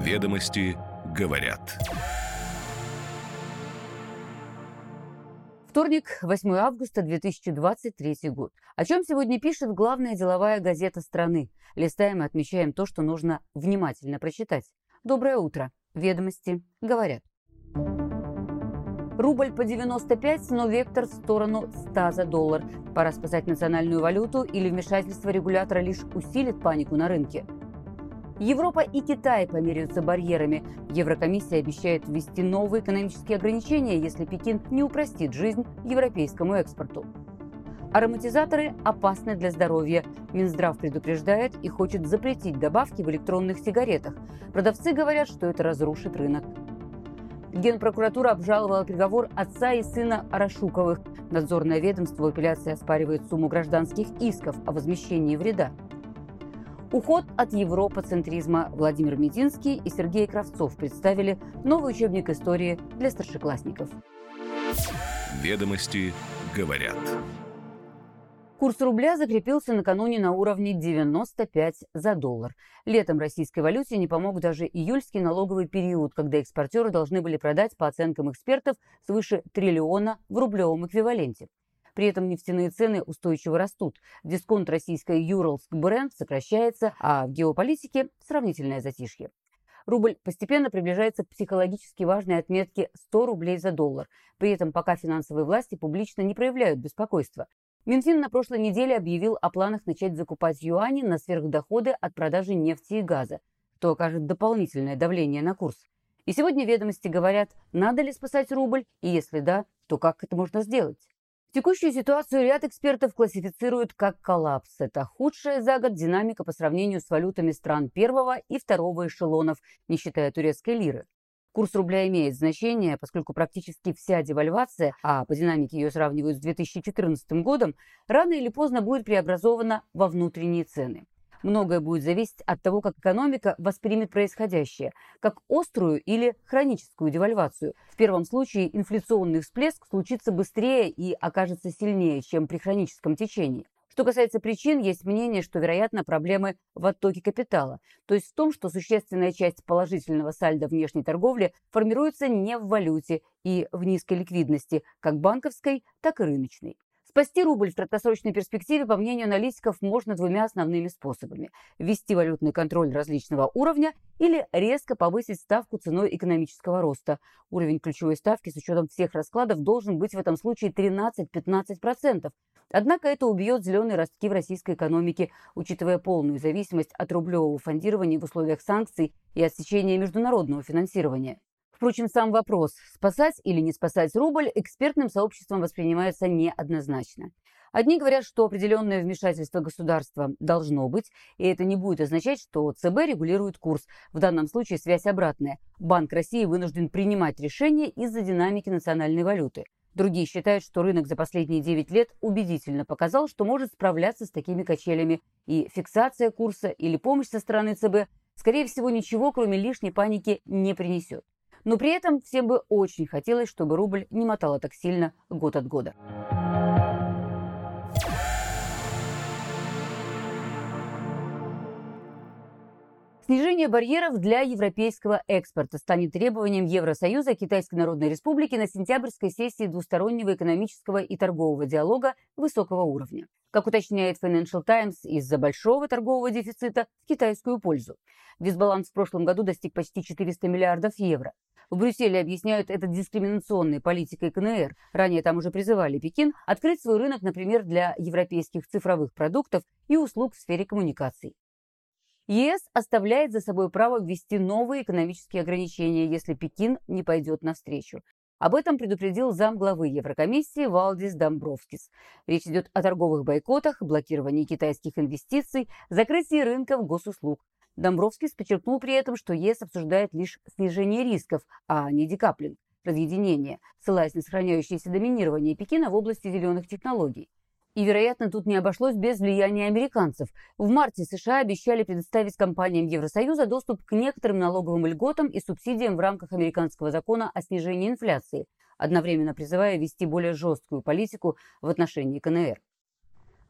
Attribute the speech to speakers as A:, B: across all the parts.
A: Ведомости говорят.
B: Вторник, 8 августа 2023 год. О чем сегодня пишет главная деловая газета страны? Листаем и отмечаем то, что нужно внимательно прочитать. Доброе утро. Ведомости говорят. Рубль по 95, но вектор в сторону 100 за доллар. Пора спасать национальную валюту или вмешательство регулятора лишь усилит панику на рынке. Европа и Китай померяются барьерами. Еврокомиссия обещает ввести новые экономические ограничения, если Пекин не упростит жизнь европейскому экспорту. Ароматизаторы опасны для здоровья. Минздрав предупреждает и хочет запретить добавки в электронных сигаретах. Продавцы говорят, что это разрушит рынок. Генпрокуратура обжаловала приговор отца и сына Арашуковых. Надзорное ведомство апелляции оспаривает сумму гражданских исков о возмещении вреда. Уход от европоцентризма Владимир Мединский и Сергей Кравцов представили новый учебник истории для старшеклассников.
A: Ведомости говорят.
B: Курс рубля закрепился накануне на уровне 95 за доллар. Летом российской валюте не помог даже июльский налоговый период, когда экспортеры должны были продать, по оценкам экспертов, свыше триллиона в рублевом эквиваленте. При этом нефтяные цены устойчиво растут. Дисконт российской Юралск бренд сокращается, а в геополитике сравнительное затишье. Рубль постепенно приближается к психологически важной отметке 100 рублей за доллар. При этом пока финансовые власти публично не проявляют беспокойства. Минфин на прошлой неделе объявил о планах начать закупать юани на сверхдоходы от продажи нефти и газа, что окажет дополнительное давление на курс. И сегодня ведомости говорят, надо ли спасать рубль, и если да, то как это можно сделать. Текущую ситуацию ряд экспертов классифицируют как коллапс. Это худшая за год динамика по сравнению с валютами стран первого и второго эшелонов, не считая турецкой лиры. Курс рубля имеет значение, поскольку практически вся девальвация, а по динамике ее сравнивают с 2014 годом, рано или поздно будет преобразована во внутренние цены. Многое будет зависеть от того, как экономика воспримет происходящее, как острую или хроническую девальвацию. В первом случае инфляционный всплеск случится быстрее и окажется сильнее, чем при хроническом течении. Что касается причин, есть мнение, что, вероятно, проблемы в оттоке капитала, то есть в том, что существенная часть положительного сальда внешней торговли формируется не в валюте и в низкой ликвидности, как банковской, так и рыночной. Спасти рубль в краткосрочной перспективе, по мнению аналитиков, можно двумя основными способами. Ввести валютный контроль различного уровня или резко повысить ставку ценой экономического роста. Уровень ключевой ставки с учетом всех раскладов должен быть в этом случае 13-15%. Однако это убьет зеленые ростки в российской экономике, учитывая полную зависимость от рублевого фондирования в условиях санкций и отсечения международного финансирования. Впрочем, сам вопрос, спасать или не спасать рубль, экспертным сообществом воспринимается неоднозначно. Одни говорят, что определенное вмешательство государства должно быть, и это не будет означать, что ЦБ регулирует курс. В данном случае связь обратная. Банк России вынужден принимать решения из-за динамики национальной валюты. Другие считают, что рынок за последние 9 лет убедительно показал, что может справляться с такими качелями, и фиксация курса или помощь со стороны ЦБ, скорее всего, ничего, кроме лишней паники, не принесет. Но при этом всем бы очень хотелось, чтобы рубль не мотало так сильно год от года. Снижение барьеров для европейского экспорта станет требованием Евросоюза Китайской Народной Республики на сентябрьской сессии двустороннего экономического и торгового диалога высокого уровня. Как уточняет Financial Times, из-за большого торгового дефицита в китайскую пользу. Дисбаланс в прошлом году достиг почти 400 миллиардов евро. В Брюсселе объясняют это дискриминационной политикой КНР. Ранее там уже призывали Пекин открыть свой рынок, например, для европейских цифровых продуктов и услуг в сфере коммуникаций. ЕС оставляет за собой право ввести новые экономические ограничения, если Пекин не пойдет навстречу. Об этом предупредил замглавы Еврокомиссии Валдис Домбровскис. Речь идет о торговых бойкотах, блокировании китайских инвестиций, закрытии рынков госуслуг. Домбровскис подчеркнул при этом, что ЕС обсуждает лишь снижение рисков, а не декаплинг, разъединение, ссылаясь на сохраняющееся доминирование Пекина в области зеленых технологий. И, вероятно, тут не обошлось без влияния американцев. В марте США обещали предоставить компаниям Евросоюза доступ к некоторым налоговым льготам и субсидиям в рамках американского закона о снижении инфляции, одновременно призывая вести более жесткую политику в отношении КНР.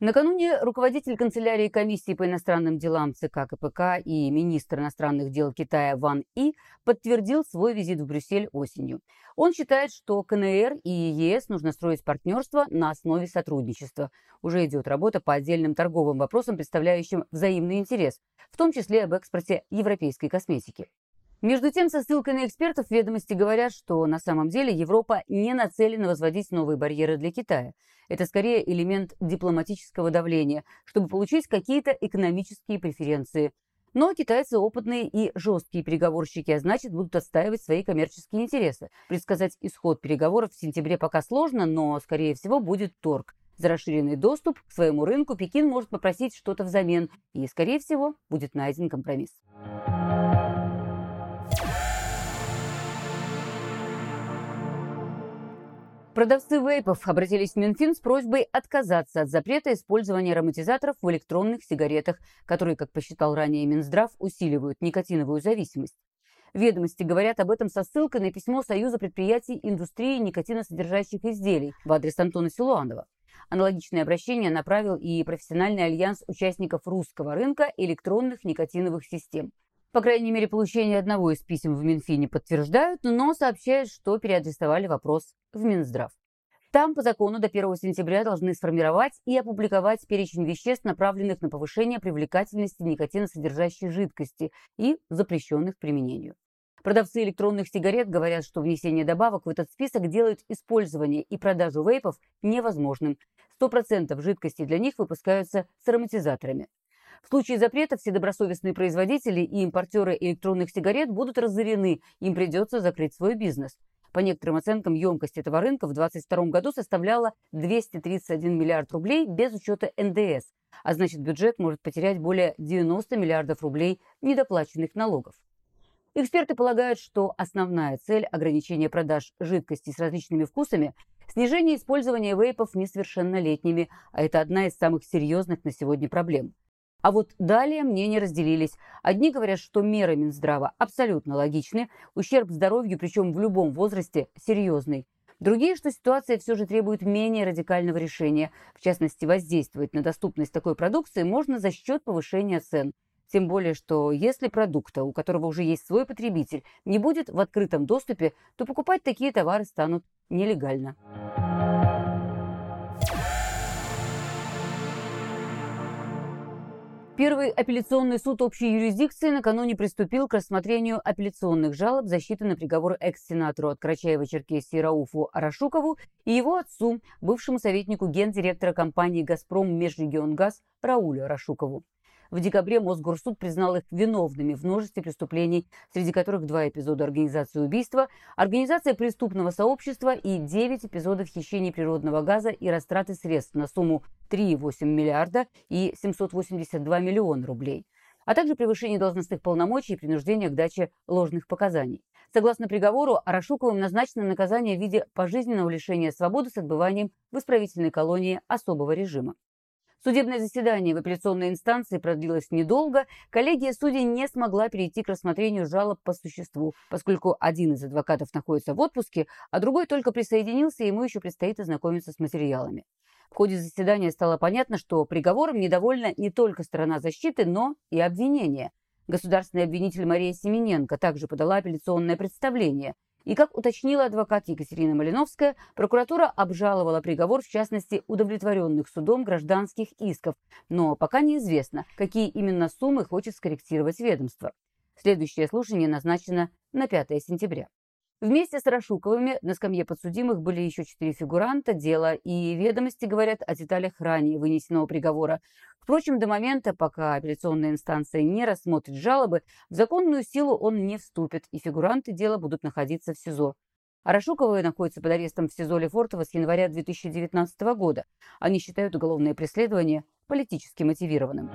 B: Накануне руководитель канцелярии комиссии по иностранным делам ЦК КПК и министр иностранных дел Китая Ван И подтвердил свой визит в Брюссель осенью. Он считает, что КНР и ЕС нужно строить партнерство на основе сотрудничества. Уже идет работа по отдельным торговым вопросам, представляющим взаимный интерес, в том числе об экспорте европейской косметики. Между тем, со ссылкой на экспертов ведомости говорят, что на самом деле Европа не нацелена возводить новые барьеры для Китая. Это скорее элемент дипломатического давления, чтобы получить какие-то экономические преференции. Но китайцы опытные и жесткие переговорщики, а значит, будут отстаивать свои коммерческие интересы. Предсказать исход переговоров в сентябре пока сложно, но, скорее всего, будет торг. За расширенный доступ к своему рынку Пекин может попросить что-то взамен, и, скорее всего, будет найден компромисс. Продавцы вейпов обратились в Минфин с просьбой отказаться от запрета использования ароматизаторов в электронных сигаретах, которые, как посчитал ранее Минздрав, усиливают никотиновую зависимость. Ведомости говорят об этом со ссылкой на письмо Союза предприятий индустрии никотиносодержащих изделий в адрес Антона Силуанова. Аналогичное обращение направил и профессиональный альянс участников русского рынка электронных никотиновых систем. По крайней мере, получение одного из писем в Минфине подтверждают, но сообщают, что переадресовали вопрос в Минздрав. Там по закону до 1 сентября должны сформировать и опубликовать перечень веществ, направленных на повышение привлекательности никотиносодержащей жидкости и запрещенных к применению. Продавцы электронных сигарет говорят, что внесение добавок в этот список делает использование и продажу вейпов невозможным. 100% жидкости для них выпускаются с ароматизаторами. В случае запрета все добросовестные производители и импортеры электронных сигарет будут разорены, им придется закрыть свой бизнес. По некоторым оценкам, емкость этого рынка в 2022 году составляла 231 миллиард рублей без учета НДС, а значит бюджет может потерять более 90 миллиардов рублей недоплаченных налогов. Эксперты полагают, что основная цель ограничения продаж жидкости с различными вкусами – снижение использования вейпов несовершеннолетними, а это одна из самых серьезных на сегодня проблем. А вот далее мнения разделились. Одни говорят, что меры Минздрава абсолютно логичны, ущерб здоровью, причем в любом возрасте, серьезный. Другие, что ситуация все же требует менее радикального решения. В частности, воздействовать на доступность такой продукции можно за счет повышения цен. Тем более, что если продукта, у которого уже есть свой потребитель, не будет в открытом доступе, то покупать такие товары станут нелегально. Первый апелляционный суд общей юрисдикции накануне приступил к рассмотрению апелляционных жалоб защиты на приговор экс-сенатору от Карачаева-Черкесии Рауфу Арашукову и его отцу, бывшему советнику гендиректора компании «Газпром» Межрегионгаз Раулю Арашукову. В декабре Мосгорсуд признал их виновными в множестве преступлений, среди которых два эпизода организации убийства, организация преступного сообщества и 9 эпизодов хищения природного газа и растраты средств на сумму 3,8 миллиарда и 782 миллиона рублей а также превышение должностных полномочий и принуждение к даче ложных показаний. Согласно приговору, Арашуковым назначено наказание в виде пожизненного лишения свободы с отбыванием в исправительной колонии особого режима. Судебное заседание в апелляционной инстанции продлилось недолго. Коллегия судей не смогла перейти к рассмотрению жалоб по существу, поскольку один из адвокатов находится в отпуске, а другой только присоединился, и ему еще предстоит ознакомиться с материалами. В ходе заседания стало понятно, что приговором недовольна не только сторона защиты, но и обвинения. Государственный обвинитель Мария Семененко также подала апелляционное представление – и, как уточнила адвокат Екатерина Малиновская, прокуратура обжаловала приговор, в частности, удовлетворенных судом гражданских исков, но пока неизвестно, какие именно суммы хочет скорректировать ведомство. Следующее слушание назначено на 5 сентября. Вместе с Рашуковыми на скамье подсудимых были еще четыре фигуранта дела, и ведомости говорят о деталях ранее вынесенного приговора. Впрочем, до момента, пока апелляционная инстанция не рассмотрит жалобы, в законную силу он не вступит, и фигуранты дела будут находиться в СИЗО. А Рашуковы находятся под арестом в СИЗО Лефортово с января 2019 года. Они считают уголовное преследование политически мотивированным.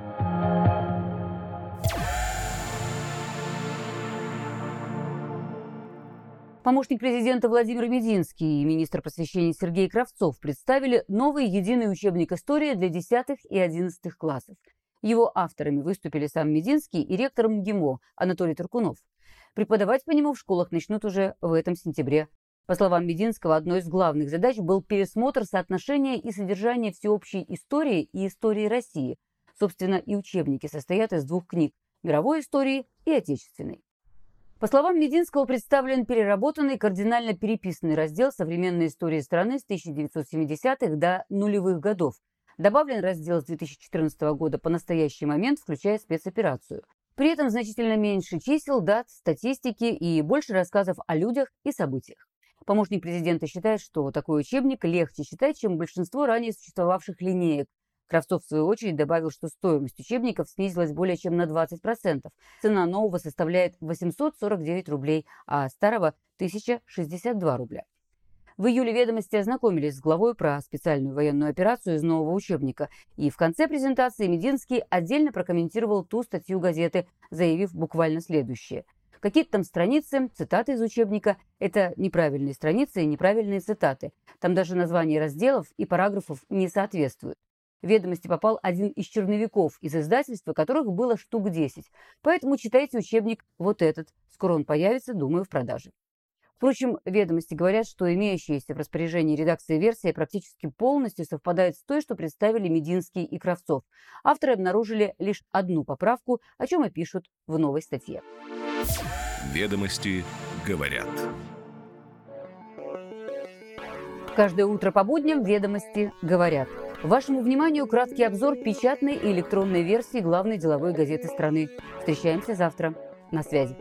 B: Помощник президента Владимир Мединский и министр просвещения Сергей Кравцов представили новый единый учебник истории для 10 и 11 классов. Его авторами выступили сам Мединский и ректор МГИМО Анатолий Туркунов. Преподавать по нему в школах начнут уже в этом сентябре. По словам Мединского, одной из главных задач был пересмотр соотношения и содержания всеобщей истории и истории России. Собственно, и учебники состоят из двух книг – мировой истории и отечественной. По словам Мединского, представлен переработанный, кардинально переписанный раздел современной истории страны с 1970-х до нулевых годов. Добавлен раздел с 2014 года по настоящий момент, включая спецоперацию. При этом значительно меньше чисел, дат, статистики и больше рассказов о людях и событиях. Помощник президента считает, что такой учебник легче читать, чем большинство ранее существовавших линеек. Кравцов, в свою очередь, добавил, что стоимость учебников снизилась более чем на 20%. Цена нового составляет 849 рублей, а старого – 1062 рубля. В июле ведомости ознакомились с главой про специальную военную операцию из нового учебника. И в конце презентации Мединский отдельно прокомментировал ту статью газеты, заявив буквально следующее – Какие-то там страницы, цитаты из учебника – это неправильные страницы и неправильные цитаты. Там даже названия разделов и параграфов не соответствуют. В ведомости попал один из черновиков из издательства, которых было штук 10. Поэтому читайте учебник вот этот. Скоро он появится, думаю, в продаже. Впрочем, ведомости говорят, что имеющаяся в распоряжении редакции версия практически полностью совпадает с той, что представили Мединский и Кравцов. Авторы обнаружили лишь одну поправку, о чем и пишут в новой статье.
A: Ведомости говорят.
B: Каждое утро по будням «Ведомости говорят». Вашему вниманию краткий обзор печатной и электронной версии главной деловой газеты страны. Встречаемся завтра. На связи.